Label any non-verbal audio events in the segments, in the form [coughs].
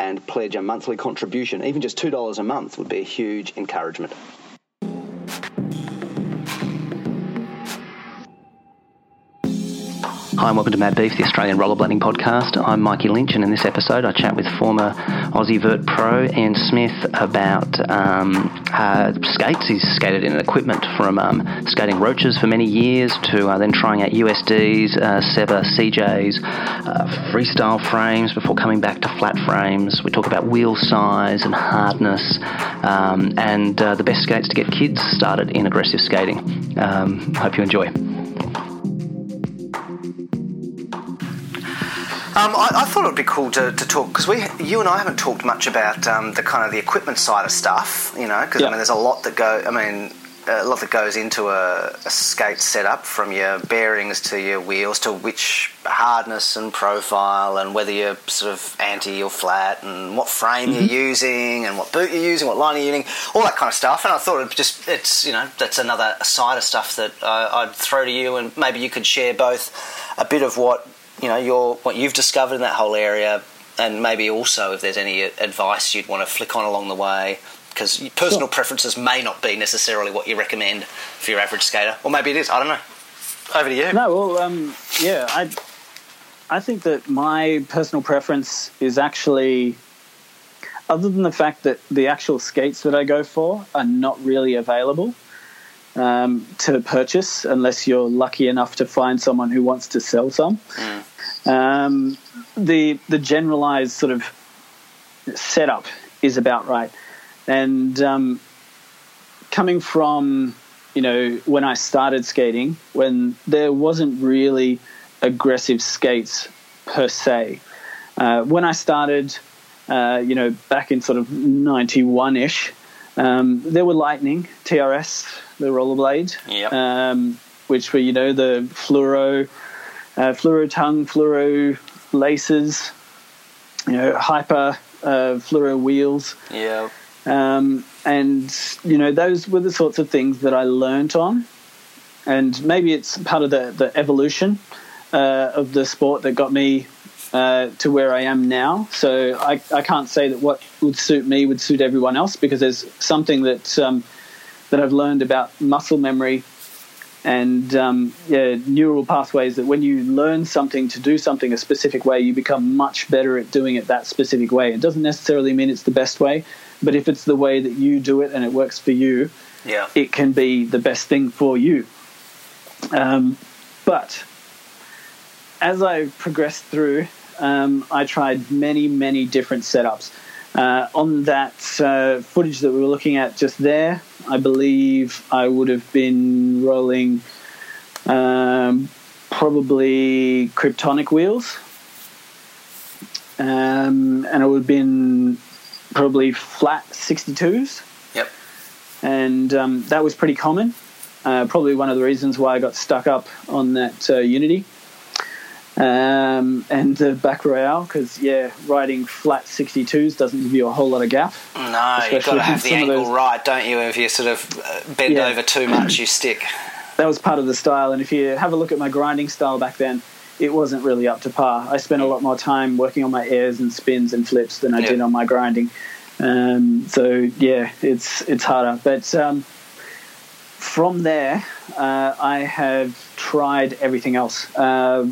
and pledge a monthly contribution. Even just $2 a month would be a huge encouragement. Hi, and welcome to Mad Beef, the Australian rollerblading podcast. I'm Mikey Lynch, and in this episode, I chat with former Aussie Vert Pro Ian Smith about um, uh, skates. He's skated in equipment from um, skating Roces for many years to uh, then trying out USDs, uh, Seba, CJs, uh, freestyle frames before coming back to flat frames. We talk about wheel size and hardness, um, and uh, the best skates to get kids started in aggressive skating. Um, hope you enjoy. Um, I, I, thought it would be cool to, to talk because we, you and I haven't talked much about um, the kind of the equipment side of stuff, you know, because. I mean, there's a lot that go. I mean, a lot that goes into a, a, skate setup, from your bearings to your wheels to which hardness and profile, and whether you're sort of anti or flat, and what frame mm-hmm. you're using, and what boot you're using, what line you're using, all that kind of stuff. And I thought it just it's you know that's another side of stuff that I'd throw to you, and maybe you could share both a bit of what you know your what you've discovered in that whole area, and maybe also if there's any advice you'd want to flick on along the way, because personal sure. preferences may not be necessarily what you recommend for your average skater, or maybe it is. I don't know. Over to you. No, well, um, yeah, I I think that my personal preference is actually. Other than the fact that the actual skates that I go for are not really available, um, to purchase unless you're lucky enough to find someone who wants to sell some. Mm. Um, the the generalized sort of setup is about right, and um, coming from you know when I started skating, when there wasn't really aggressive skates per se. Uh, when I started, uh, you know, back in sort of '91 ish, um, there were Lightning TRS, the rollerblade, yep. um, which were you know the fluoro uh, fluoro tongue, fluoro laces, you know, hyper uh, fluoro wheels. Yeah. Um, and you know, those were the sorts of things that I learnt on, and maybe it's part of the the evolution uh, of the sport that got me uh, to where I am now. So I, I can't say that what would suit me would suit everyone else because there's something that um, that I've learned about muscle memory and um, yeah, neural pathways that when you learn something to do something a specific way, you become much better at doing it that specific way. It doesn't necessarily mean it's the best way, but if it's the way that you do it and it works for you, yeah. it can be the best thing for you. Um, but as I progressed through, um, I tried many, many different setups. Uh, on that uh, footage that we were looking at just there, I believe I would have been rolling um, probably Kryptonic wheels. Um, and it would have been probably flat 62s. Yep. And um, that was pretty common. Uh, probably one of the reasons why I got stuck up on that uh, Unity um, and the back royale because yeah, riding flat 62s doesn't give you a whole lot of gap. No, you've got to have the angle those... right, don't you? If you sort of uh, bend yeah. over too much, you stick. That was part of the style, and if you have a look at my grinding style back then, it wasn't really up to par. I spent a lot more time working on my airs and spins and flips than I did on my grinding. Um, so yeah, it's it's harder, but. Um, from there, uh, I have tried everything else. Uh,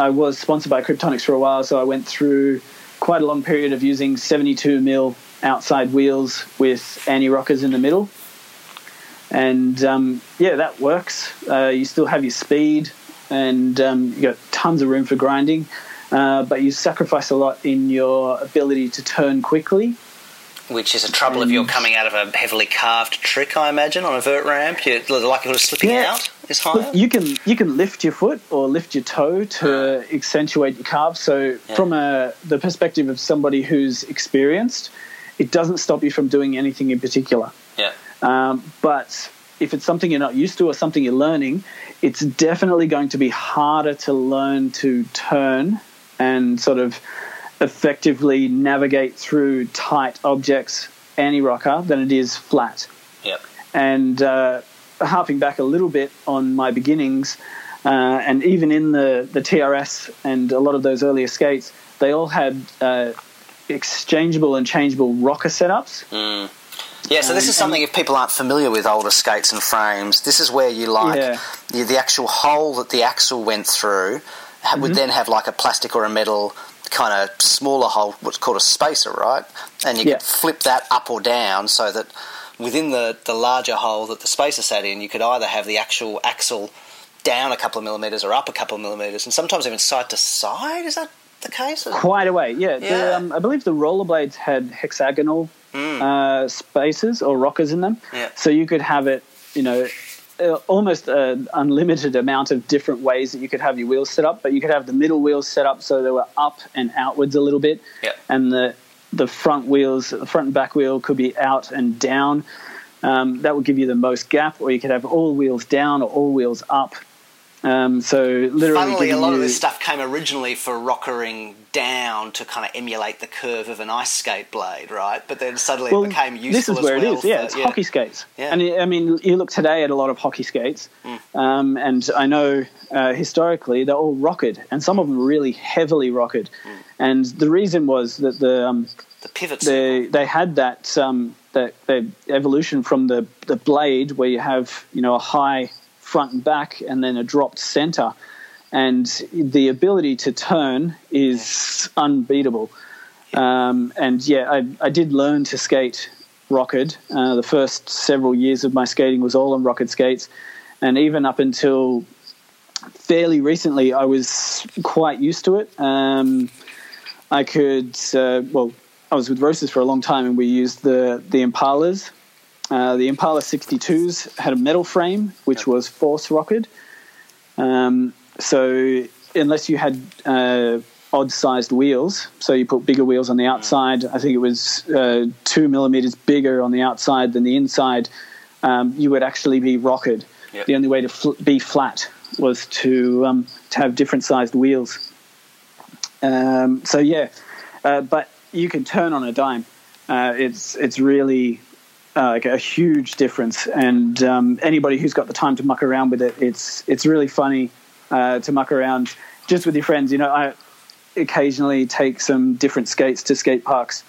I was sponsored by Kryptonics for a while, so I went through quite a long period of using 72 mil outside wheels with anti rockers in the middle. And um, yeah, that works. Uh, you still have your speed, and um, you got tons of room for grinding, uh, but you sacrifice a lot in your ability to turn quickly. Which is a trouble if you're coming out of a heavily carved trick. I imagine on a vert ramp, You're, the likelihood of slipping Yeah. out is higher. You can you can lift your foot or lift your toe to accentuate your calf. So from a the perspective of somebody who's experienced, it doesn't stop you from doing anything in particular. yeah, Um, but if it's something you're not used to or something you're learning, it's definitely going to be harder to learn to turn and sort of effectively navigate through tight objects anti-rocker than it is flat. yeah, And uh, harping back a little bit on my beginnings, uh, and even in the, the TRS and a lot of those earlier skates, they all had uh, exchangeable and changeable rocker setups. yeah. So this Um, is something if people aren't familiar with older skates and frames, this is where you like Yeah. the, the actual hole that the axle went through Mm-hmm. would then have like a plastic or a metal kind of smaller hole, what's called a spacer, right? And you Yeah. could flip that up or down so that within the, the larger hole that the spacer sat in, you could either have the actual axle down a couple of millimeters or up a couple of millimeters, and sometimes even side to side. Is that the case? Quite a way, yeah. Yeah. The, um, I believe the rollerblades had hexagonal uh, spaces or rockers in them, Yeah. so you could have it, you know, uh, almost an unlimited amount of different ways that you could have your wheels set up. But you could have the middle wheels set up so they were up and outwards a little bit, Yeah. and the the front wheels, the front and back wheel could be out and down. Um, that would give you the most gap, or you could have all wheels down or all wheels up. Um, so literally, Funnily, a lot of this stuff came originally for rockering down to kind of emulate the curve of an ice skate blade, right? But then suddenly it became useful This is where well it is. Yeah, for- it's hockey skates. Yeah. And I mean, you look today at a lot of hockey skates, um, and I know uh, historically they're all rocketed, and some of them really heavily rocketed. And the reason was that the um, The pivots. they they had that um, that the evolution from the the blade where you have you know a high front and back and then a dropped center, and the ability to turn is unbeatable. Um, and yeah, I, I did learn to skate rocket. Uh, the first several years of my skating was all on rocket skates, and even up until fairly recently, I was quite used to it. Um, I could, uh, well, I was with Roces for a long time, and we used the the Impalas. Uh, the Impala 62s had a metal frame, which was force rocketed. Um, so unless you had uh, odd-sized wheels, so you put bigger wheels on the outside. I think it was uh, two millimeters bigger on the outside than the inside. Um, you would actually be rocketed. Yep. The only way to fl- be flat was to um, to have different sized wheels. Um, so yeah, uh, but you can turn on a dime. Uh, it's it's really uh, like a huge difference, and um, anybody who's got the time to muck around with it, it's it's really funny uh, to muck around just with your friends. You know, I occasionally take some different skates to skate parks,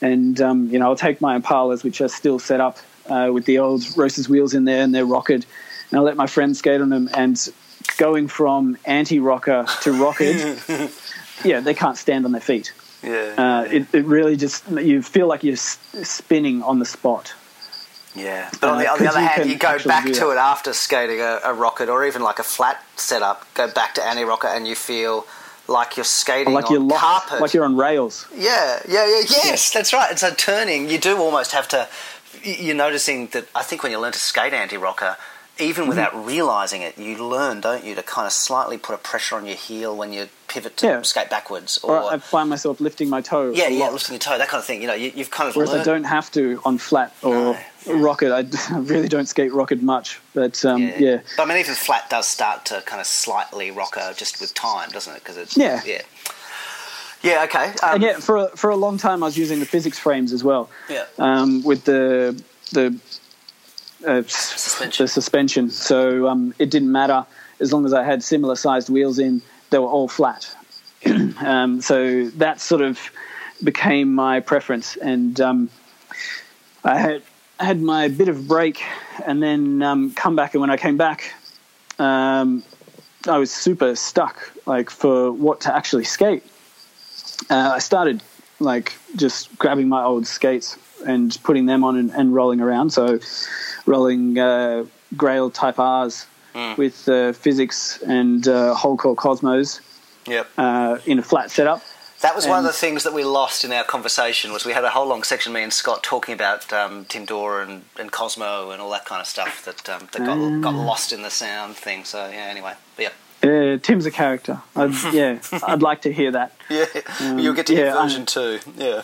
and um, you know I'll take my Impalas, which are still set up uh, with the old Roces wheels in there, and they're rocketed, and I'll let my friends skate on them, and going from anti-rocker to rocketed, [laughs] yeah, they can't stand on their feet. yeah. Uh, it, it really just you feel like you're s- spinning on the spot. Yeah, but on the, Uh, on the other hand, you go back to it after skating a, a rocket or even like a flat setup. Go back to anti rocker, and you feel like you're skating Like on you're locked, carpet. like you're on rails. yeah, yeah, yeah. Yes, that's right. It's a turning, you do almost have to. You're noticing that. I think when you learn to skate anti rocker, even Mm-hmm. without realizing it, you learn, don't you, to kind of slightly put a pressure on your heel when you pivot to Yeah. skate backwards, or, Or I find myself lifting my toe. yeah, yeah, lifting your toe, that kind of thing. You know, you, you've kind of Whereas I don't have to on flat or rocket. [laughs] I really don't skate rocket much, but um, yeah. But I mean, even flat does start to kind of slightly rocker just with time, doesn't it? Because it's Yeah. yeah, yeah. Okay. Um, And yeah, for a, for a long time I was using the physics frames as well. Yeah. Um, with the the uh, Suspension. the suspension. So um, it didn't matter as long as I had similar sized wheels in. They were all flat. [clears throat] um, so that sort of became my preference, and um, I had had my bit of break, and then um, come back. And when I came back, um, I was super stuck, like for what to actually skate. Uh, I started like just grabbing my old skates and putting them on and, and rolling around. So rolling uh, Grail Type R's with uh, physics and uh, whole core Cosmos Yep. uh, in a flat setup. That was and, one of the things that we lost in our conversation. Was we had a whole long section, me and Scott, talking about um, Tim Dora and, and Cosmo and all that kind of stuff that um, that got, uh, got lost in the sound thing. So yeah, anyway, yeah. Uh, Tim's a character. I'd, [laughs] yeah, I'd like to hear that. Yeah, um, you'll get to hear yeah, version two. Yeah.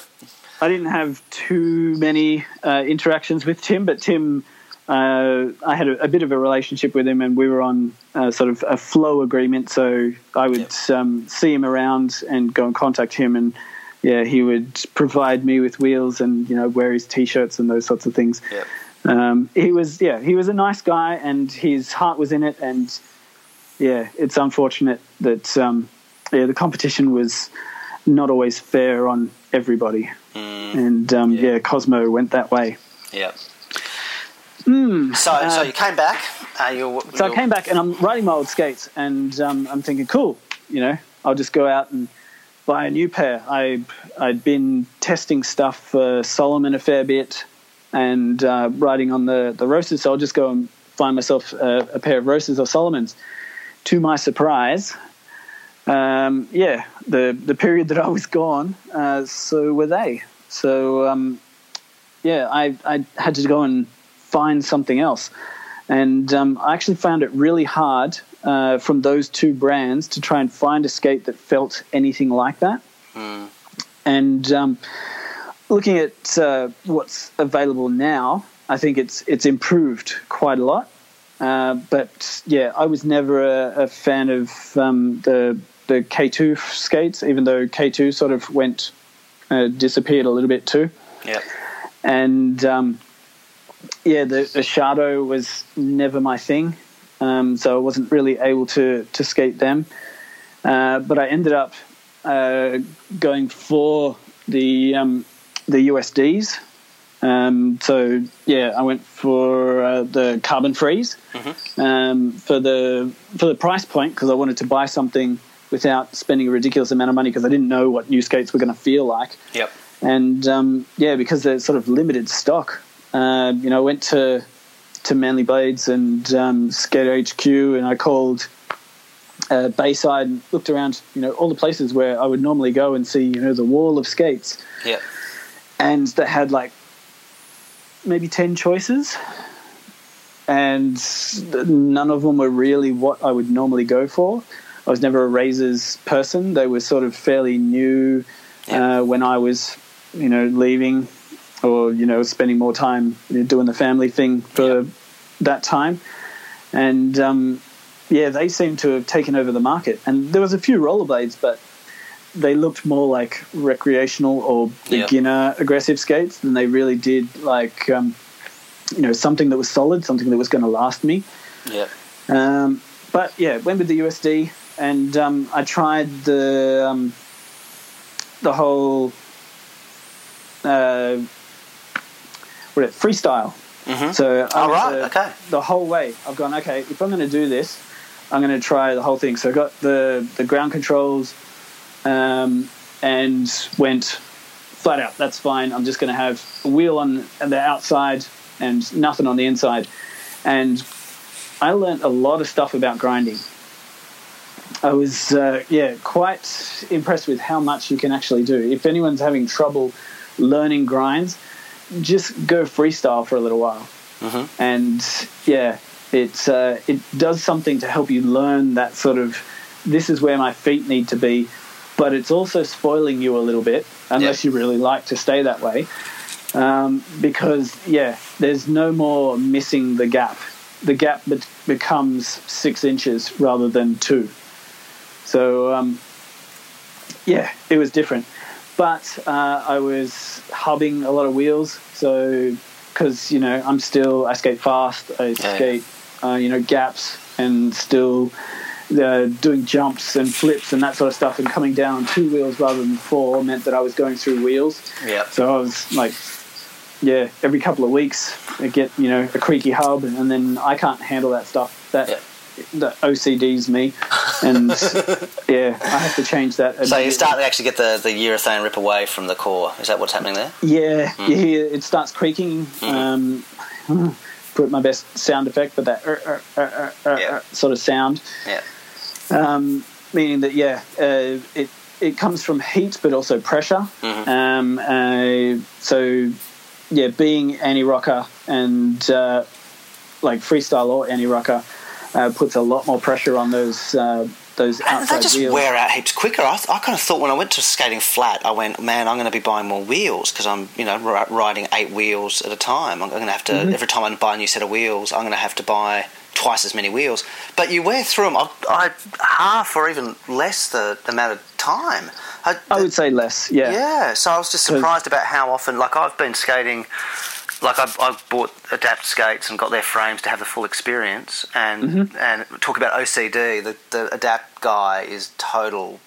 I didn't have too many uh, interactions with Tim, but Tim, uh, I had a, a, bit of a relationship with him, and we were on uh, sort of a flow agreement. So I would yep. um, see him around and go and contact him, and yeah, he would provide me with wheels and you know wear his t-shirts and those sorts of things. Yep. Um, he was yeah, he was a nice guy, and his heart was in it, and yeah, it's unfortunate that um, yeah the competition was not always fair on everybody. Mm, and um, yeah. yeah. Cosmo went that way. Yeah. Mm, so, uh, so you came back. Uh, you're, so you're... I came back, and I'm riding my old skates, and um, I'm thinking, cool. You know, I'll just go out and buy a new pair. I I'd been testing stuff for Salomon a fair bit, and uh, riding on the the Roces. So I'll just go and find myself a, a pair of Roces or Solomons. To my surprise, um, yeah, the the period that I was gone, uh, so were they. So um, yeah, I I had to go and find something else, and um, I actually found it really hard uh, from those two brands to try and find a skate that felt anything like that. Mm. And um, looking at uh, what's available now, I think it's it's improved quite a lot. Uh, but yeah, I was never a, a fan of um, the the K2 skates, even though K2 sort of went uh, disappeared a little bit too. Yeah. And um, yeah, the, the Shadow was never my thing, um, so I wasn't really able to to skate them. Uh, but I ended up uh, going for the um, the USDs. Um, so yeah, I went for uh, the carbon freeze mm-hmm. Um, for the for the price point because I wanted to buy something without spending a ridiculous amount of money because I didn't know what new skates were going to feel like. Yep. And um, yeah, because they're sort of limited stock, uh, you know, I went to to Manly Blades and um, Skater HQ, and I called uh, Bayside and looked around, you know, all the places where I would normally go and see, you know, the wall of skates. Yeah. And that had like maybe ten choices, and none of them were really what I would normally go for. I was never a razors person. They were sort of fairly new yeah. uh, when I was, you know, leaving or you know spending more time you know, doing the family thing for yeah. that time, and um, yeah, they seem to have taken over the market. And there was a few rollerblades, but they looked more like recreational or beginner yep. aggressive skates than they really did like um, you know something that was solid, something that was going to last me. Yeah. Um, but yeah, went with the USD and um, I tried the um, the whole uh, what it freestyle. Mm-hmm. So oh, right. the, okay. the whole way I've gone okay. If I'm going to do this, I'm going to try the whole thing. So I got the the ground controls um, and went flat out. That's fine. I'm just going to have a wheel on the outside and nothing on the inside. And I learned a lot of stuff about grinding. I was uh, yeah quite impressed with how much you can actually do. If anyone's having trouble learning grinds, just go freestyle for a little while, mm-hmm. and yeah, it uh, it does something to help you learn that sort of this is where my feet need to be, but it's also spoiling you a little bit unless you really like to stay that way. Um, because yeah, there's no more missing the gap. The gap be- becomes six inches rather than two. So um, yeah, it was different. But uh, I was hubbing a lot of wheels, so because you know I'm still I skate fast, I skate uh, you know gaps, and still uh, doing jumps and flips and that sort of stuff, and coming down two wheels rather than four meant that I was going through wheels. Yeah. So I was like, yeah, every couple of weeks I get you know a creaky hub, and then I can't handle that stuff. That the OCD's me, and [laughs] yeah, I have to change that. So you start to actually get the, the urethane rip away from the core. Is that what's happening there? Yeah, mm. you hear it starts creaking. Mm-hmm. Um, put my best sound effect, but that uh, uh, uh, yeah. sort of sound. Yeah. Um, meaning that yeah, uh, it it comes from heat, but also pressure. Mm-hmm. Um, uh, so, yeah, being anti rocker and uh, like freestyle or anti rocker uh, puts a lot more pressure on those uh, those And they just wheels. wear out heaps quicker. I, th- I kind of thought when I went to skating flat, I went, man, I'm going to be buying more wheels because I'm, you know, ri- riding eight wheels at a time. I'm going to have to Mm-hmm. every time I buy a new set of wheels, I'm going to have to buy twice as many wheels. But you wear through them, I, I half or even less the amount of time. I, I would say less. Yeah. yeah, so I was just surprised about how often, like I've been skating, like I, I bought Adapt skates and got their frames to have the full experience, and Mm-hmm. and talk about OCD. The the Adapt guy is total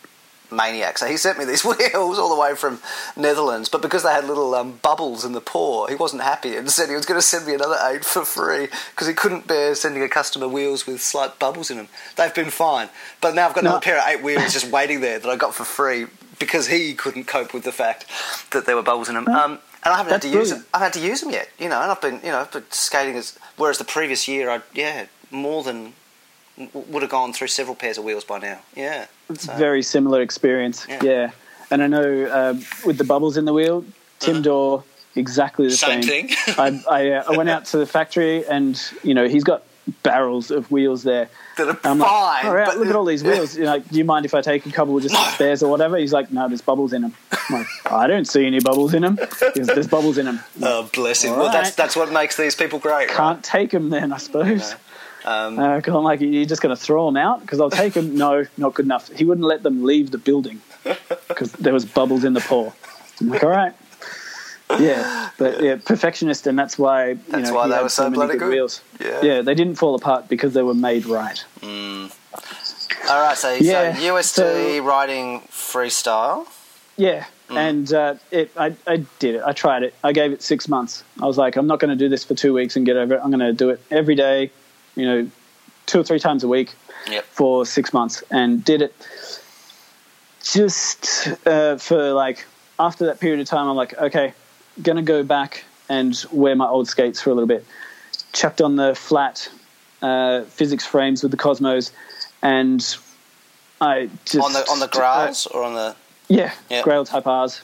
maniac. So he sent me these [laughs] wheels all the way from Netherlands, but because they had little um, bubbles in the pour, he wasn't happy and said he was going to send me another eight for free because he couldn't bear sending a customer wheels with slight bubbles in them. They've been fine, but now I've got No. another pair of eight wheels just waiting there that I got for free because he couldn't cope with the fact that there were bubbles in them. Um, and I haven't had That's to use them. I haven't had to use them yet, you know. And I've been, you know, I've been skating as whereas the previous year, I yeah, more than would have gone through several pairs of wheels by now. Yeah, so, Very similar experience. Yeah. Yeah. And I know um, with the bubbles in the wheel, Tim Dorr, exactly the Uh-huh. Same same. thing. I, I, uh, I went out to the factory and, you know, he's got barrels of wheels there. that are I'm fine. like, all right, but look at all these [laughs] wheels. You know, like, do you mind if I take a couple just No. spares or whatever? He's like, no, there's bubbles in them. I'm like, I don't see any bubbles in them. There's, there's bubbles in them. [laughs] Oh, bless him. Well, that's right. that's what makes these people great. right? Can't take them then, I suppose. Um, Because I'm like, you're just going to throw them out? Because I'll take them. No, not good enough. He wouldn't let them leave the building because there was bubbles in the pour. I'm like, all right. Yeah, but yeah, perfectionist, and that's why you That's know why they were so many bloody good good. wheels. Yeah. yeah, they didn't fall apart because they were made right. all right, so, Yeah, so USD so- riding freestyle. Yeah, Mm. and uh, it, I, I did it. I tried it. I gave it six months. I was like, I'm not going to do this for two weeks and get over it. I'm going to do it every day, you know, two or three times a week Yep. for six months, and did it. Just uh, for like after that period of time, I'm like, okay, gonna go back and wear my old skates for a little bit. Chucked on the flat uh, physics frames with the Cosmos, and I just On the on the uh, grass or on the yeah, Yeah. Grail Type R's.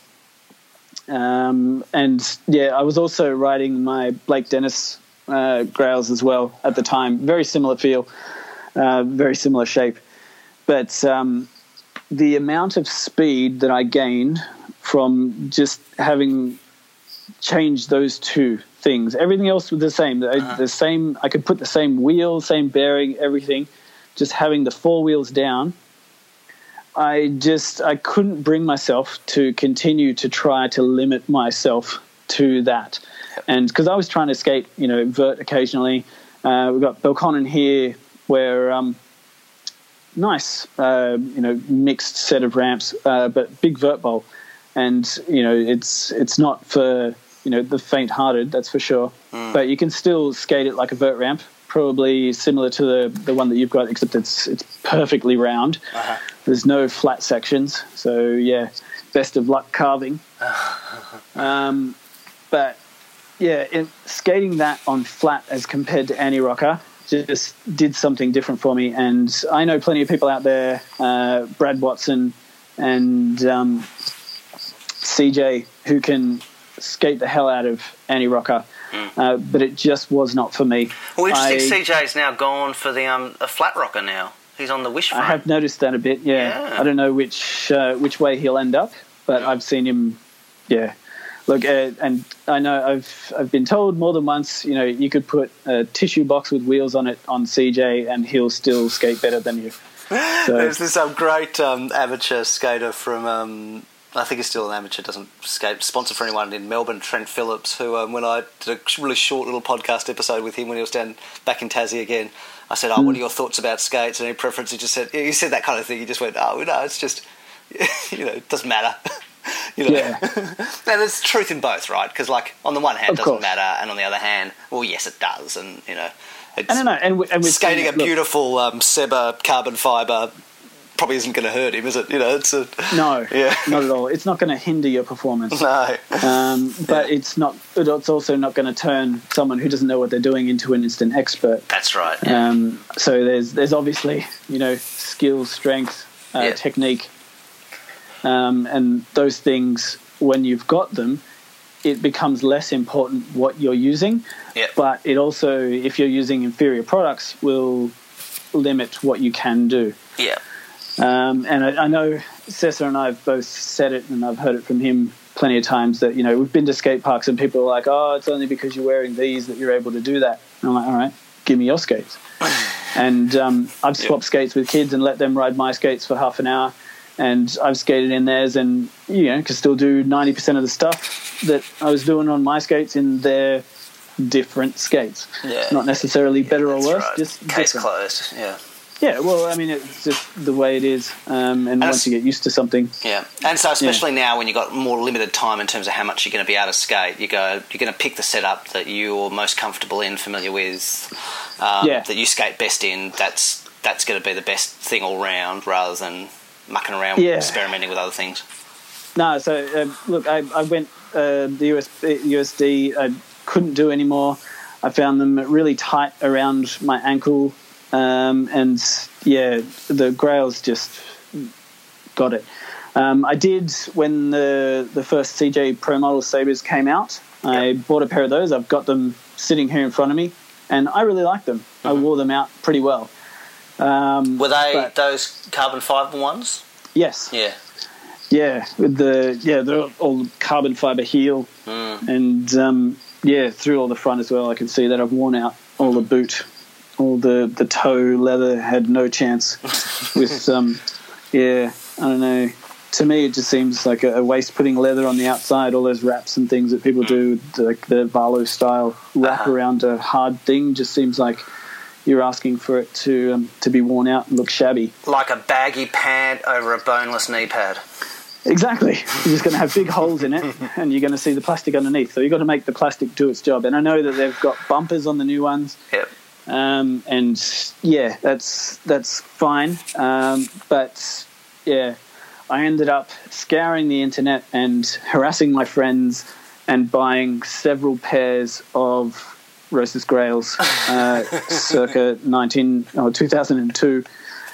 Um, and yeah, I was also riding my Blake Dennis uh, Grails as well at the time. Very similar feel, uh, very similar shape. But um, the amount of speed that I gained from just having changed those two things, everything else was the same. The, the same. I could put the same wheel, same bearing, everything. Just having the four wheels down I just I couldn't bring myself to continue to try to limit myself to that, and because I was trying to skate, you know, vert occasionally. Uh, we've got Belconnen here, where um, nice, uh, you know, mixed set of ramps, uh, but big vert bowl, and you know, it's it's not for you know the faint-hearted, that's for sure. But you can still skate it like a vert ramp, probably similar to the the one that you've got, except it's it's perfectly round. Uh-huh. There's no flat sections, so yeah, best of luck carving. [laughs] um, but yeah, in, skating that on flat as compared to anti rocker just did something different for me. And I know plenty of people out there, uh, Brad Watson and um, CJ, who can skate the hell out of anti rocker. Uh, but it just was not for me. Well, interesting. I- CJ's now gone for the um a flat rocker now. He's on the wish frame. I have noticed that a bit. Yeah, Yeah. I don't know which uh, which way he'll end up, but I've seen him. Yeah, look, uh, and I know I've I've been told more than once. You know, you could put a tissue box with wheels on it on CJ, and he'll still skate better than you. [laughs] So There's this um, great um, amateur skater from, um, I think he's still an amateur, doesn't skate, sponsored for anyone in Melbourne, Trent Phillips, who, um, when I did a really short little podcast episode with him when he was down back in Tassie again, I said, Oh, what are your thoughts about skates? And any preference? He just said, He said that kind of thing. He just went, Oh, no, it's just, [laughs] you know, it doesn't matter. [laughs] you know? Yeah. [laughs] and there's truth in both, right? Because, like, on the one hand, it doesn't course. matter, and on the other hand, well, yes, it does. And, you know, it's. I don't know, and, we- and skating a beautiful um, Seba carbon fibre probably isn't going to hurt him, is it? You know, it's a No, [laughs] Yeah. not at all. It's not going to hinder your performance. no. Um, [laughs] but it's not. It's also not going to turn someone who doesn't know what they're doing into an instant expert. That's right. Um, so there's there's obviously you know skill, strength, uh, Yeah. technique. Um, and those things, when you've got them, it becomes less important what you're using. Yep. But it also, if you're using inferior products, will limit what you can do. Yeah. Um, and I, I know Cesar and I have both said it, and I've heard it from him plenty of times that you know we've been to skate parks and people are like, "Oh, it's only because you're wearing these that you're able to do that." And I'm like, "All right, give me your skates." [sighs] and um, I've swapped skates with kids and let them ride my skates for half an hour, and I've skated in theirs, and you know, can still do ninety percent of the stuff that I was doing on my skates in their different skates. Yeah. Not necessarily better or worse, right. just case different. closed. Yeah. Yeah, well, I mean, it's just the way it is, um, and once you get used to something, Yeah, and so especially now when you've got more limited time in terms of how much you're going to be able to skate, you go you're going to pick the setup that you're most comfortable in, familiar with, um, Yeah. that you skate best in. That's that's going to be the best thing all round, rather than mucking around, Yeah. experimenting with other things. No, so um, look, I, I went uh, the US, USD. I couldn't do anymore. I found them really tight around my ankle, um, and yeah, the Grails just got it. Um, I did when the the first CJ Pro Model Sebas came out. I bought a pair of those. I've got them sitting here in front of me, and I really like them. I wore them out pretty well. Um, Were they But- those carbon fibre ones? yes, Yeah. Yeah, with the yeah, they're all carbon fiber heel, Mm. and um, yeah, through all the front as well. I can see that I've worn out all the boot, all the the toe leather had no chance. with [laughs] um, yeah, I don't know. To me, it just seems like a, a waste putting leather on the outside. All those wraps and things that people do, like the Valo style wrap Uh-huh. around a hard thing, just seems like you're asking for it to um, to be worn out and look shabby. Like a baggy pant over a boneless knee pad. Exactly. You're just going to have big holes in it, [laughs] and you're going to see the plastic underneath. So you've got to make the plastic do its job. And I know that they've got bumpers on the new ones, Yep. Um, and yeah, that's that's fine. Um, but yeah, I ended up scouring the internet and harassing my friends and buying several pairs of Roces Grails, uh, [laughs] circa 19 or 2002.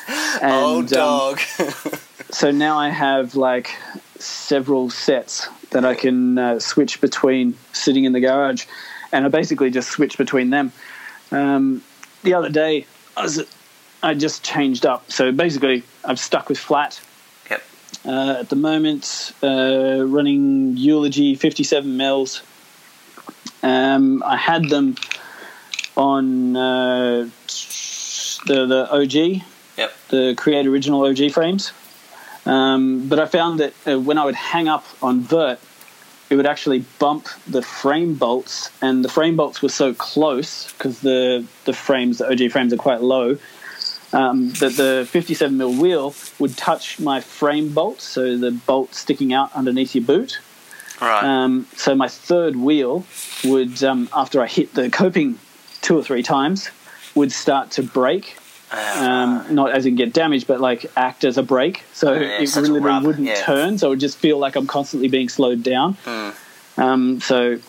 And, oh, um, dog. [laughs] so now I have like several sets that I can uh, switch between sitting in the garage, and I basically just switch between them. Um, the other day, I, was, I just changed up. So basically, I'm stuck with flat yep. uh, at the moment, uh, running Eulogy 57 mils. Um, I had them on uh, the the OG, Yep. the Create Original OG frames. Um, but I found that uh, when I would hang up on vert, it would actually bump the frame bolts, and the frame bolts were so close because the the frames, the OG frames, are quite low. Um, that the 57 mil wheel would touch my frame bolt, so the bolt sticking out underneath your boot. Right. Um, so my third wheel would, um, after I hit the coping two or three times, would start to break. Ah, Um, not as in get damaged, but like act as a brake. So Yeah, it literally wouldn't yeah. turn. So it would just feel like I'm constantly being slowed down. Mm. Um, so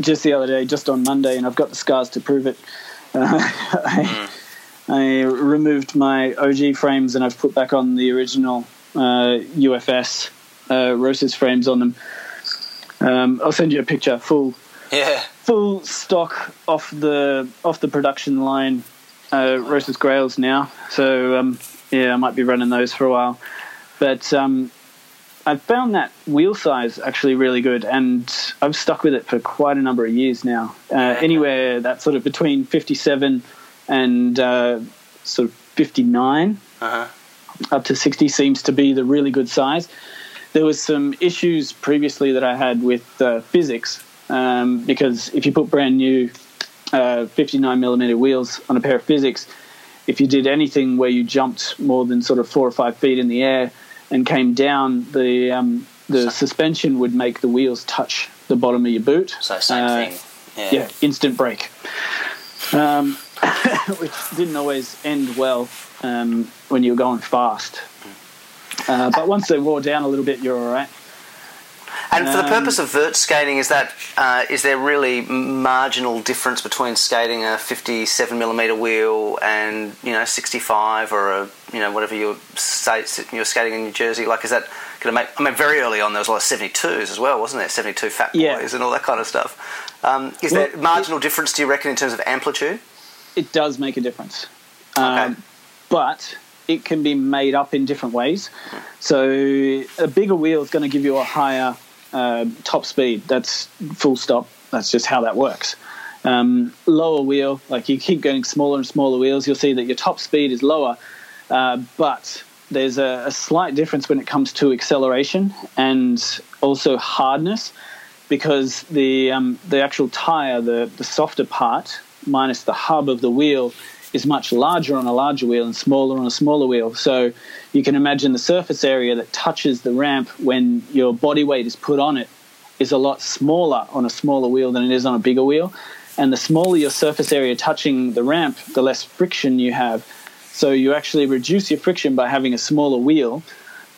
just the other day, just on Monday, and I've got the scars to prove it. Uh, [laughs] I, I removed my OG frames and I've put back on the original uh, UFS uh, Roces frames on them. Um, I'll send you a picture, full yeah. full stock off the off the production line uh, Grails now. So um, yeah, I might be running those for a while. But um, I found that wheel size actually really good, and I've stuck with it for quite a number of years now. Uh, anywhere that sort of between 57 and uh, sort of 59 Uh-huh. up to 60 seems to be the really good size. There was some issues previously that I had with uh, physics um, because if you put brand new uh, 59 millimeter wheels on a pair of physics, if you did anything where you jumped more than sort of four or five feet in the air and came down, the um, the suspension would make the wheels touch the bottom of your boot. So same Uh, thing. Yeah. yeah, instant break. Um, [coughs] which didn't always end well um, when you were going fast. Uh, but once they wore down a little bit, you're all right. And for the Um, purpose of vert skating, is that uh, is there really marginal difference between skating a 57 millimeter wheel and you know 65 or a you know whatever your states you're skating in New Jersey? Like, is that going to make? I mean, very early on there was a lot of seventy twos as well, wasn't there? Seventy two fat boys Yeah. and all that kind of stuff. Um, is Well, there marginal difference? Do you reckon in terms of amplitude? It does make a difference. Okay. Um, but it can be made up in different ways. So a bigger wheel is going to give you a higher uh, top speed. That's full stop. That's just how that works. Um, lower wheel, like you keep getting smaller and smaller wheels, you'll see that your top speed is lower, uh, but there's a, a slight difference when it comes to acceleration and also hardness because the um, the actual tire, the the softer part, minus the hub of the wheel, is much larger on a larger wheel and smaller on a smaller wheel. So you can imagine the surface area that touches the ramp when your body weight is put on it is a lot smaller on a smaller wheel than it is on a bigger wheel. And the smaller your surface area touching the ramp, the less friction you have. So you actually reduce your friction by having a smaller wheel,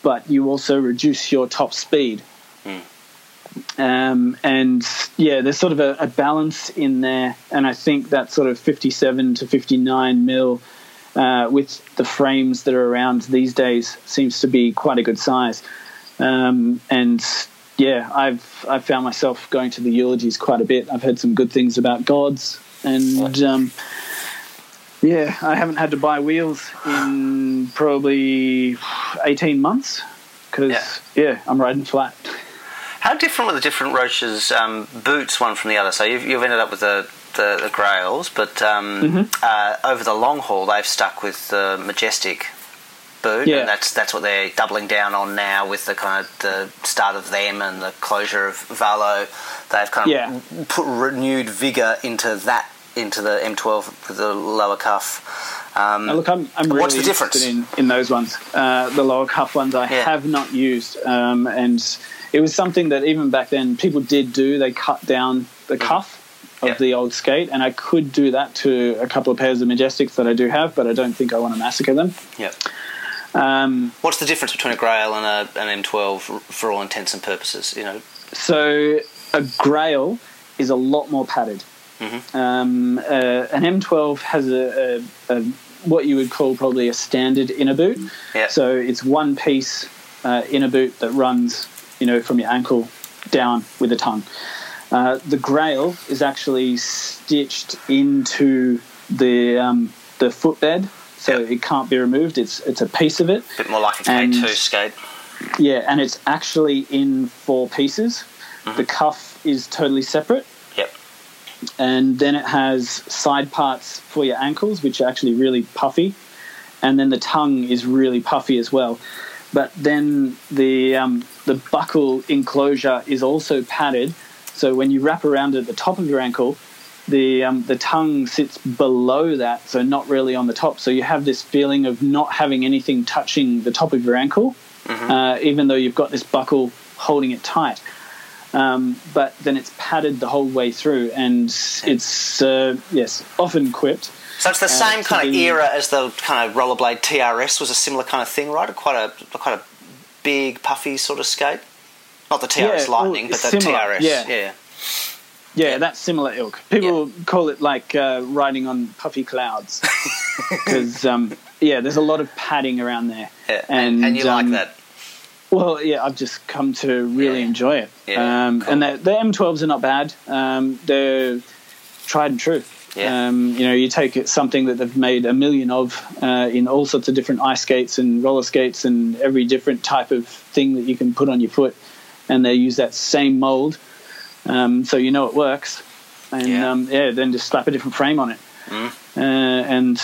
but you also reduce your top speed. Hmm. Um, and yeah, there's sort of a, a balance in there, and I think that sort of 57 to 59 mil uh, with the frames that are around these days seems to be quite a good size. Um, and yeah, I've I've found myself going to the eulogies quite a bit. I've heard some good things about Gawds, and um, yeah, I haven't had to buy wheels in probably 18 months because Yeah. yeah, I'm riding flat. How different were the different Roces um, boots one from the other? So you've, you've ended up with the, the, the Grails, but um, Mm-hmm. uh, over the long haul, they've stuck with the Majestic boot, Yeah. and that's that's what they're doubling down on now with the kind of the start of them and the closure of Valo. They've kind of Yeah. put renewed vigor into that into the M12 with the lower cuff. Um, Now, look, I'm, I'm really What's the difference? interested in, in those ones. Uh, the lower cuff ones I Yeah. have not used, um, and it was something that even back then people did do. They cut down the cuff of Yeah. the old skate, and I could do that to a couple of pairs of Majestics that I do have, but I don't think I want to massacre them. yeah. Um, What's the difference between a Grail and a, an M12 for, for all intents and purposes? You know, So a Grail is a lot more padded. Mm-hmm. Um, uh, an M12 has a, a, a what you would call probably a standard inner boot. Yeah. So it's one piece uh, inner boot that runs, you know, from your ankle down with a tongue. Uh, the Grail is actually stitched into the um, the footbed, so Yeah. it can't be removed. It's it's a piece of it. a bit more like a And- K2 skate. Yeah, and it's actually in four pieces. The cuff is totally separate, Yep. and then it has side parts for your ankles, which are actually really puffy, and then the tongue is really puffy as well. But then the um, the buckle enclosure is also padded, so when you wrap around at the top of your ankle, the um, the tongue sits below that, so not really on the top. So you have this feeling of not having anything touching the top of your ankle, uh, even though you've got this buckle holding it tight. Um, but then it's padded the whole way through, and it's uh, yes often quipped. So it's the Uh, same kind of era as the kind of rollerblade TRS was a similar kind of thing, right? Quite a quite a big, puffy sort of skate. Not the TRS Yeah, well, Lightning, but the similar, TRS. yeah. yeah. Yeah, that's similar ilk. People call it like uh, riding on puffy clouds [laughs] [laughs] because um, yeah, there's a lot of padding around there. Yeah, And, and you like um, that. Well, yeah, I've just come to really Yeah. enjoy it. Yeah, um, cool. And the, the M12s are not bad. Um, they're tried and true. Yeah. Um, you know, you take something that they've made a million of uh, in all sorts of different ice skates and roller skates and every different type of thing that you can put on your foot, and they use that same mold, um, so you know it works. And Yeah. Um, yeah, then just slap a different frame on it, Mm. uh, and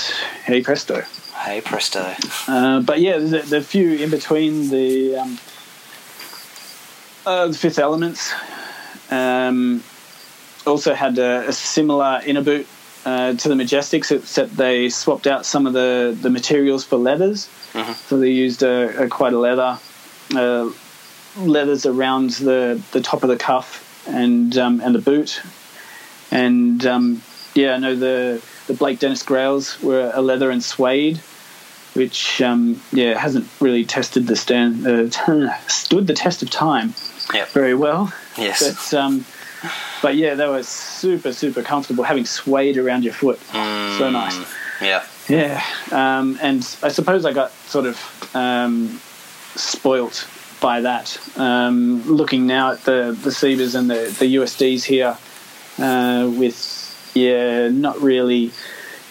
hey presto. Hey presto. Uh, but yeah, the, the few in between the um, uh, the Fifth Elements um, also had a, a similar inner boot uh, to the Majestics, except they swapped out some of the, the materials for leathers. Mhm. So they used a, a quite a leather uh, leathers around the, the top of the cuff and um, and the boot. And um, yeah, I know the the Blake Dennis Grails were a leather and suede, which um, yeah hasn't really tested the stand uh, [laughs] stood the test of time Yep. very well. Yes. But um, but yeah, they were super super comfortable having suede around your foot. So Mm. nice. Yeah. Yeah, um, and I suppose I got sort of um, spoilt by that. Um, looking now at the the Sebas and the the USDs here, uh, with yeah, not really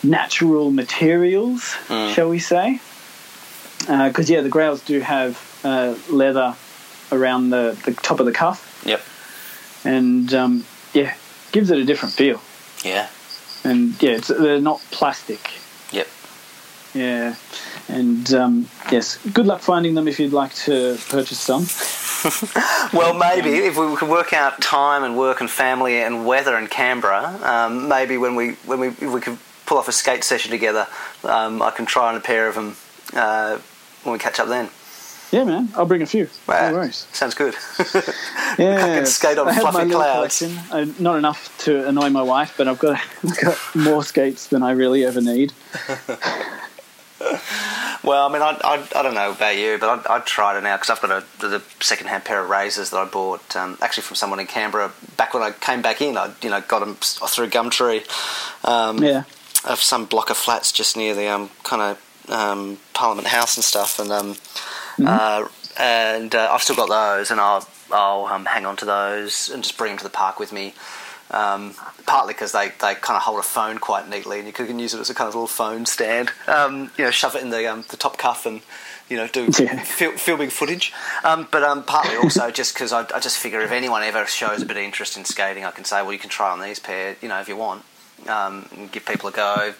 natural materials, Mm. shall we say? Because yeah, the Grails do have uh, leather around the, the top of the cuff, Yep. and um, yeah, gives it a different feel. Yeah. And yeah, it's, they're not plastic. Yep. Yeah, and um, yes, good luck finding them if you'd like to purchase some. [laughs] Well, maybe if we could work out time and work and family and weather in Canberra, um, maybe when we when we if we could pull off a skate session together, um, I can try on a pair of them uh, when we catch up then. Yeah, man, I'll bring a few. Wow. No worries. Sounds good. Yeah, [laughs] I can skate on I have fluffy clouds. collection. Uh, not enough to annoy my wife, but I've got, I've [laughs] got more skates than I really ever need. Well, I mean, I, I, I don't know about you, but I'd, I'd try it now because I've got a the second-hand pair of razors that I bought um, actually from someone in Canberra back when I came back in. I you know got them through Gumtree. Um, Yeah, of some block of flats just near the um, kind of um, Parliament House and stuff, and um, uh, and uh, I've still got those, and I'll I'll um, hang on to those and just bring them to the park with me. Um, partly because they, they kind of hold a phone quite neatly, and you can use it as a kind of little phone stand. Um, you know, shove it in the um, the top cuff and you know do [laughs] Yeah. fil- filming footage. Um, but um, partly also [laughs] just because I, I just figure if anyone ever shows a bit of interest in skating, I can say, well, you can try on these pair, you know, if you want, um, and give people a go.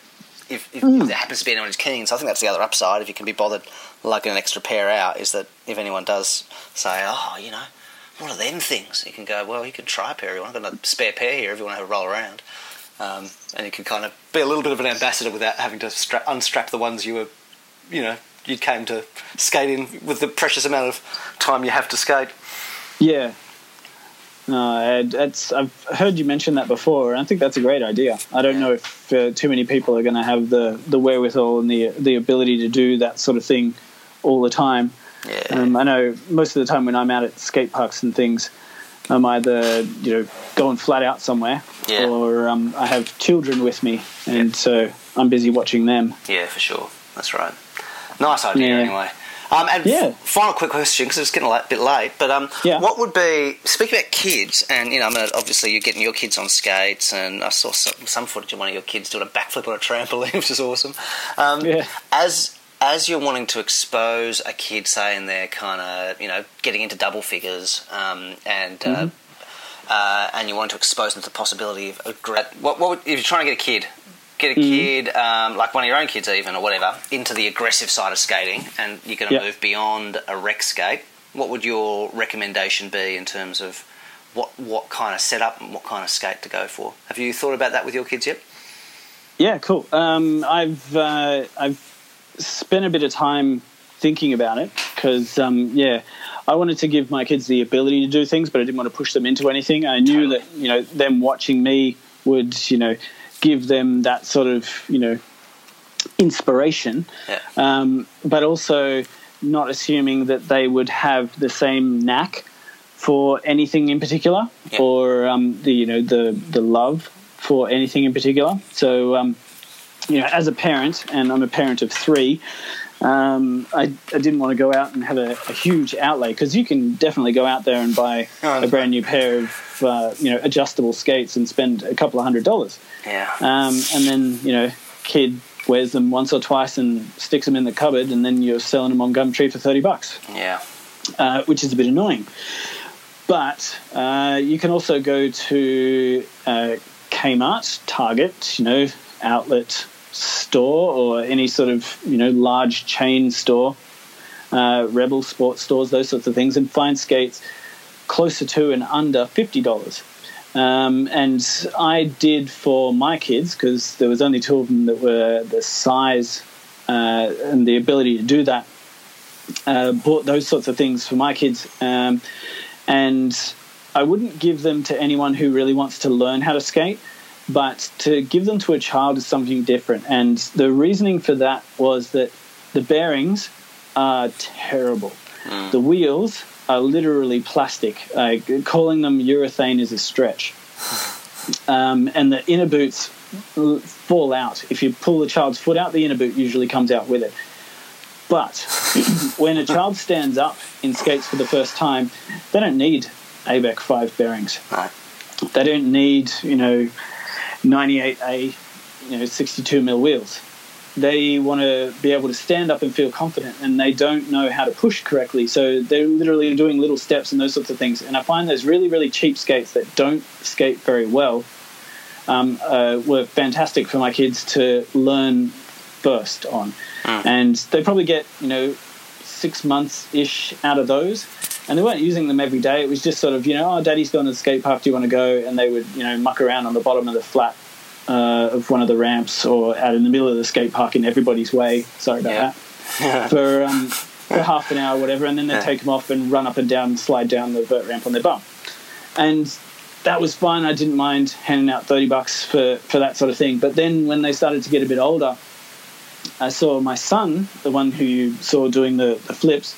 If, if, if there happens to be anyone who's keen, so I think that's the other upside. If you can be bothered lugging an extra pair out, is that if anyone does say, oh, you know, what are them things? You can go, well, you can try a pair. I've got a spare pair here if you want to have a roll around. Um, and you can kind of be a little bit of an ambassador without having to strap, unstrap the ones you were, you know, you came to skate in with the precious amount of time you have to skate. yeah. No, that's, I've heard you mention that before, and I think that's a great idea. I don't know if uh, too many people are going to have the, the wherewithal and the the ability to do that sort of thing all the time. Yeah. Um, I know most of the time when I'm out at skate parks and things, I'm either you know going flat out somewhere, Yeah. or um, I have children with me, and so I'm busy watching them. Yeah, for sure. That's right. Nice idea, Yeah. anyway. Um, and Yeah. final quick question because it's getting a bit late. But um, Yeah. what would be speaking about kids? And you know, I mean, obviously you're getting your kids on skates, and I saw some, some footage of one of your kids doing a backflip on a trampoline, [laughs] which is awesome. Um, Yeah. As as you're wanting to expose a kid, say, in their kind of you know getting into double figures, um, and uh, uh, and you want to expose them to the possibility of a great. What, what would, if you're trying to get a kid, get a kid um, like one of your own kids, even or whatever, into the aggressive side of skating, and you're going to Yeah. move beyond a rec skate. What would your recommendation be in terms of what what kind of setup and what kind of skate to go for? Have you thought about that with your kids yet? Yeah, cool. Um, I've uh, I've spent a bit of time thinking about it because um, yeah, I wanted to give my kids the ability to do things, but I didn't want to push them into anything. I knew that you know them watching me would you know give them that sort of you know inspiration, Yeah. um, but also not assuming that they would have the same knack for anything in particular Yeah. or um, the you know the the love for anything in particular. So um, you know, as a parent, and I'm a parent of three. Um, I, I didn't want to go out and have a, a huge outlay because you can definitely go out there and buy a brand new pair of uh, you know adjustable skates and spend a couple of hundred dollars. Yeah. Um, and then, you know, kid wears them once or twice and sticks them in the cupboard, and then you're selling them on Gumtree for 30 bucks, yeah. uh, which is a bit annoying. But uh, you can also go to uh, Kmart, Target, you know, outlet store, or any sort of, you know, large chain store, uh, Rebel sports stores, those sorts of things, and find skates closer to and under $50. Um, and I did for my kids because there was only two of them that were the size uh, and the ability to do that. Uh, bought those sorts of things for my kids, um, and I wouldn't give them to anyone who really wants to learn how to skate. But to give them to a child is something different, and the reasoning for that was that the bearings are terrible. The wheels are literally plastic. Uh, calling them urethane is a stretch. [laughs] um, and the inner boots fall out. If you pull the child's foot out, the inner boot usually comes out with it. But [coughs] when a child stands up in skates for the first time, they don't need ABEC 5 bearings. Right. They don't need, you know, 98A, you know, 62 mil wheels. They want to be able to stand up and feel confident, and they don't know how to push correctly. So they're literally doing little steps and those sorts of things. And I find those really, really cheap skates that don't skate very well um, uh, were fantastic for my kids to learn first on. Mm. And they probably get, you know, six months ish out of those. And they weren't using them every day. It was just sort of, you know, oh, daddy's gone to the skate park. Do you want to go? And they would, you know, muck around on the bottom of the flat uh, of one of the ramps or out in the middle of the skate park in everybody's way. Sorry about yeah. that. [laughs] for, um, for half an hour or whatever. And then they yeah. take them off and run up and down, slide down the vert ramp on their bum. And that was fine. I didn't mind handing out 30 bucks for, for that sort of thing. But then when they started to get a bit older, I saw my son, the one who you saw doing the, the flips,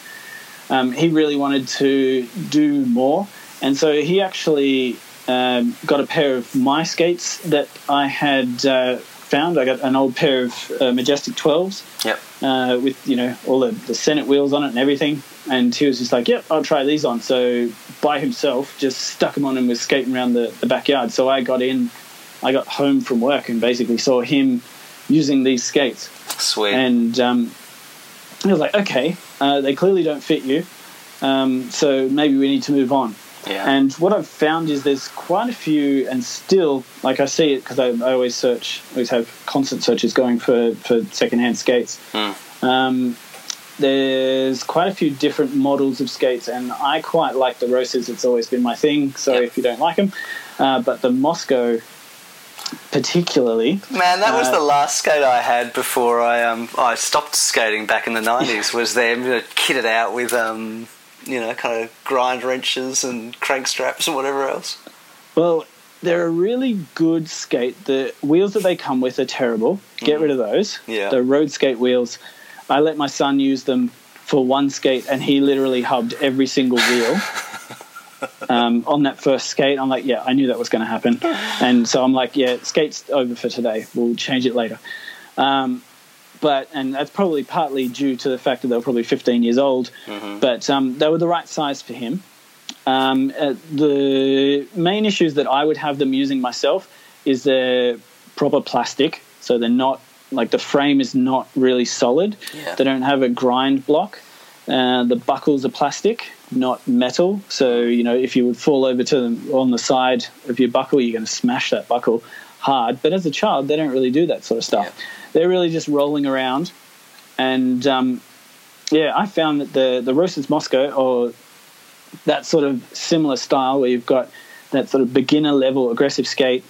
um, he really wanted to do more. And so he actually um, got a pair of my skates that I had uh, found. I got an old pair of uh, Majestic 12s yep. uh, with, you know, all the, the Senate wheels on it and everything. And he was just like, yep, I'll try these on. So by himself, just stuck them on and was skating around the, the backyard. So I got in, I got home from work and basically saw him using these skates. Sweet. And um, I was like, okay, uh, they clearly don't fit you, um, so maybe we need to move on. Yeah. And what I've found is there's quite a few, and still, like I see it because I, I, always search, always have constant searches going for for secondhand skates. Mm. Um, there's quite a few different models of skates, and I quite like the Roces. It's always been my thing. So yep. if you don't like them, uh, but the Moscow particularly. Man, that was uh, the last skate I had before I um I stopped skating back in the nineties. [laughs] was them you know, kitted out with um you know kind of grind wrenches and crank straps and whatever else. Well, they're a really good skate. The wheels that they come with are terrible. Get mm. rid of those. Yeah. The road skate wheels. I let my son use them for one skate, and he literally hubbed every single wheel. [laughs] um, on that first skate. I'm like, yeah, I knew that was going to happen, and so I'm like, yeah, skate's over for today. We'll change it later. Um, but and that's probably partly due to the fact that they were probably 15 years old, mm-hmm. but um, they were the right size for him. Um, uh, the main issues that I would have them using myself is they're proper plastic, so they're not like the frame is not really solid. Yeah. They don't have a grind block. Uh, the buckles are plastic, not metal. So, you know, if you would fall over to them on the side of your buckle, you're going to smash that buckle hard. But as a child, they don't really do that sort of stuff. Yeah. They're really just rolling around. And um, yeah, I found that the, the Roces Moscow, or that sort of similar style where you've got that sort of beginner level aggressive skate,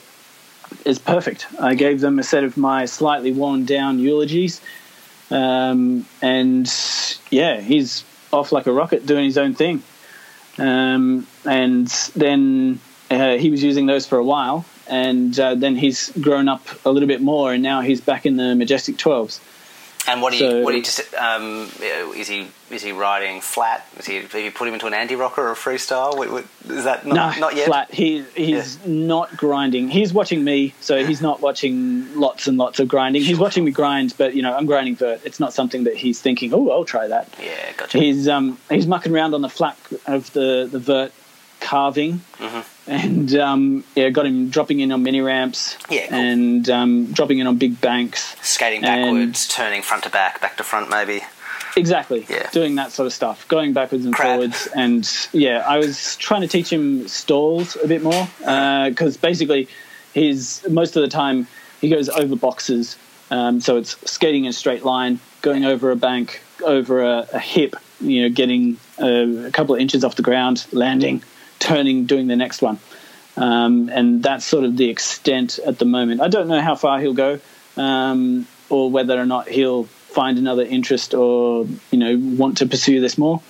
is perfect. I gave them a set of my slightly worn down eulogies um, and yeah, he's off like a rocket doing his own thing. Um, and then uh, he was using those for a while, and uh, then he's grown up a little bit more, and now he's back in the Majestic 12s. And what do you? So, what do you just? Um, is he? Is he riding flat? Is he? Have you put him into an anti rocker or a freestyle? What, what, is that not, no, not yet? Flat. He he's yeah. not grinding. He's watching me, so he's not watching lots and lots of grinding. He's watching me grind, but you know I'm grinding vert. It's not something that he's thinking. Oh, I'll try that. Yeah, gotcha. He's um he's mucking around on the flat of the the vert carving, mm-hmm. and um, yeah, got him dropping in on mini ramps, yeah, cool. and um, dropping in on big banks, skating backwards, turning front to back, back to front, maybe. Exactly. Yeah. Doing that sort of stuff, going backwards and Crab. forwards, and yeah, I was trying to teach him stalls a bit more because uh, basically, he's most of the time he goes over boxes, um, so it's skating in a straight line, going over a bank, over a, a hip, you know, getting a, a couple of inches off the ground, landing, turning, doing the next one. Um, and that's sort of the extent at the moment. I don't know how far he'll go, um, or whether or not he'll find another interest or you know want to pursue this more.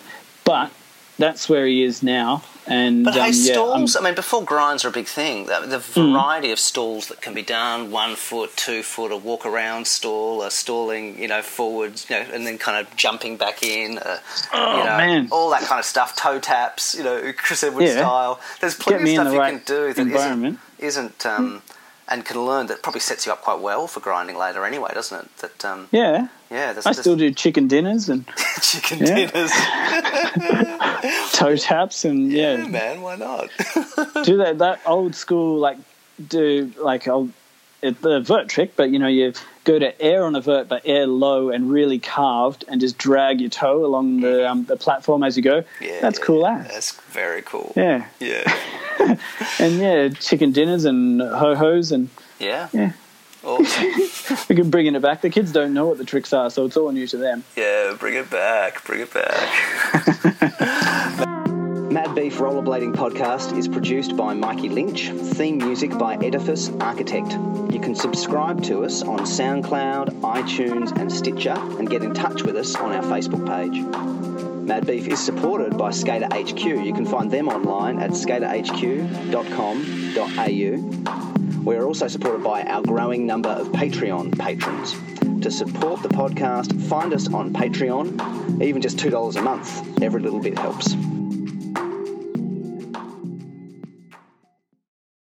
But that's where he is now, And But hey, um, yeah, stalls. I'm- I mean, before grinds are a big thing. The, the variety of stalls that can be done: one foot, two foot, a walk around stall, a stalling, you know, forwards, you know, and then kind of jumping back in. Uh, Oh, you know, man. all that kind of stuff. Toe taps, you know, [laughs] Chris Edwards Yeah. style. There's plenty of stuff you right can do that environment. isn't, isn't um, and can learn that probably sets you up quite well for grinding later anyway, doesn't it? That um, yeah, yeah, I still do chicken dinners and [laughs] chicken dinners. [laughs] toe taps and yeah, yeah, man, why not? do [laughs] that that old school like do like old the vert trick, but you know you go to air on a vert, but air low and really carved, and just drag your toe along the um, the platform as you go. Yeah, That's cool ass. That's very cool. Yeah, Yeah. [laughs] and yeah, chicken dinners and ho hos, and Yeah. yeah, Awesome. [laughs] we can bring it back. The kids don't know what the tricks are, so it's all new to them. Yeah, bring it back. Bring it back. [laughs] Mad Beef Rollerblading Podcast is produced by Mikey Lynch. Theme music by Edifice Architect. You can subscribe to us on SoundCloud, iTunes, and Stitcher, and get in touch with us on our Facebook page. Mad Beef is supported by Skater HQ. You can find them online at skaterhq.com.au. We're also supported by our growing number of Patreon patrons. To support the podcast, find us on Patreon. Even just $2 a month, every little bit helps.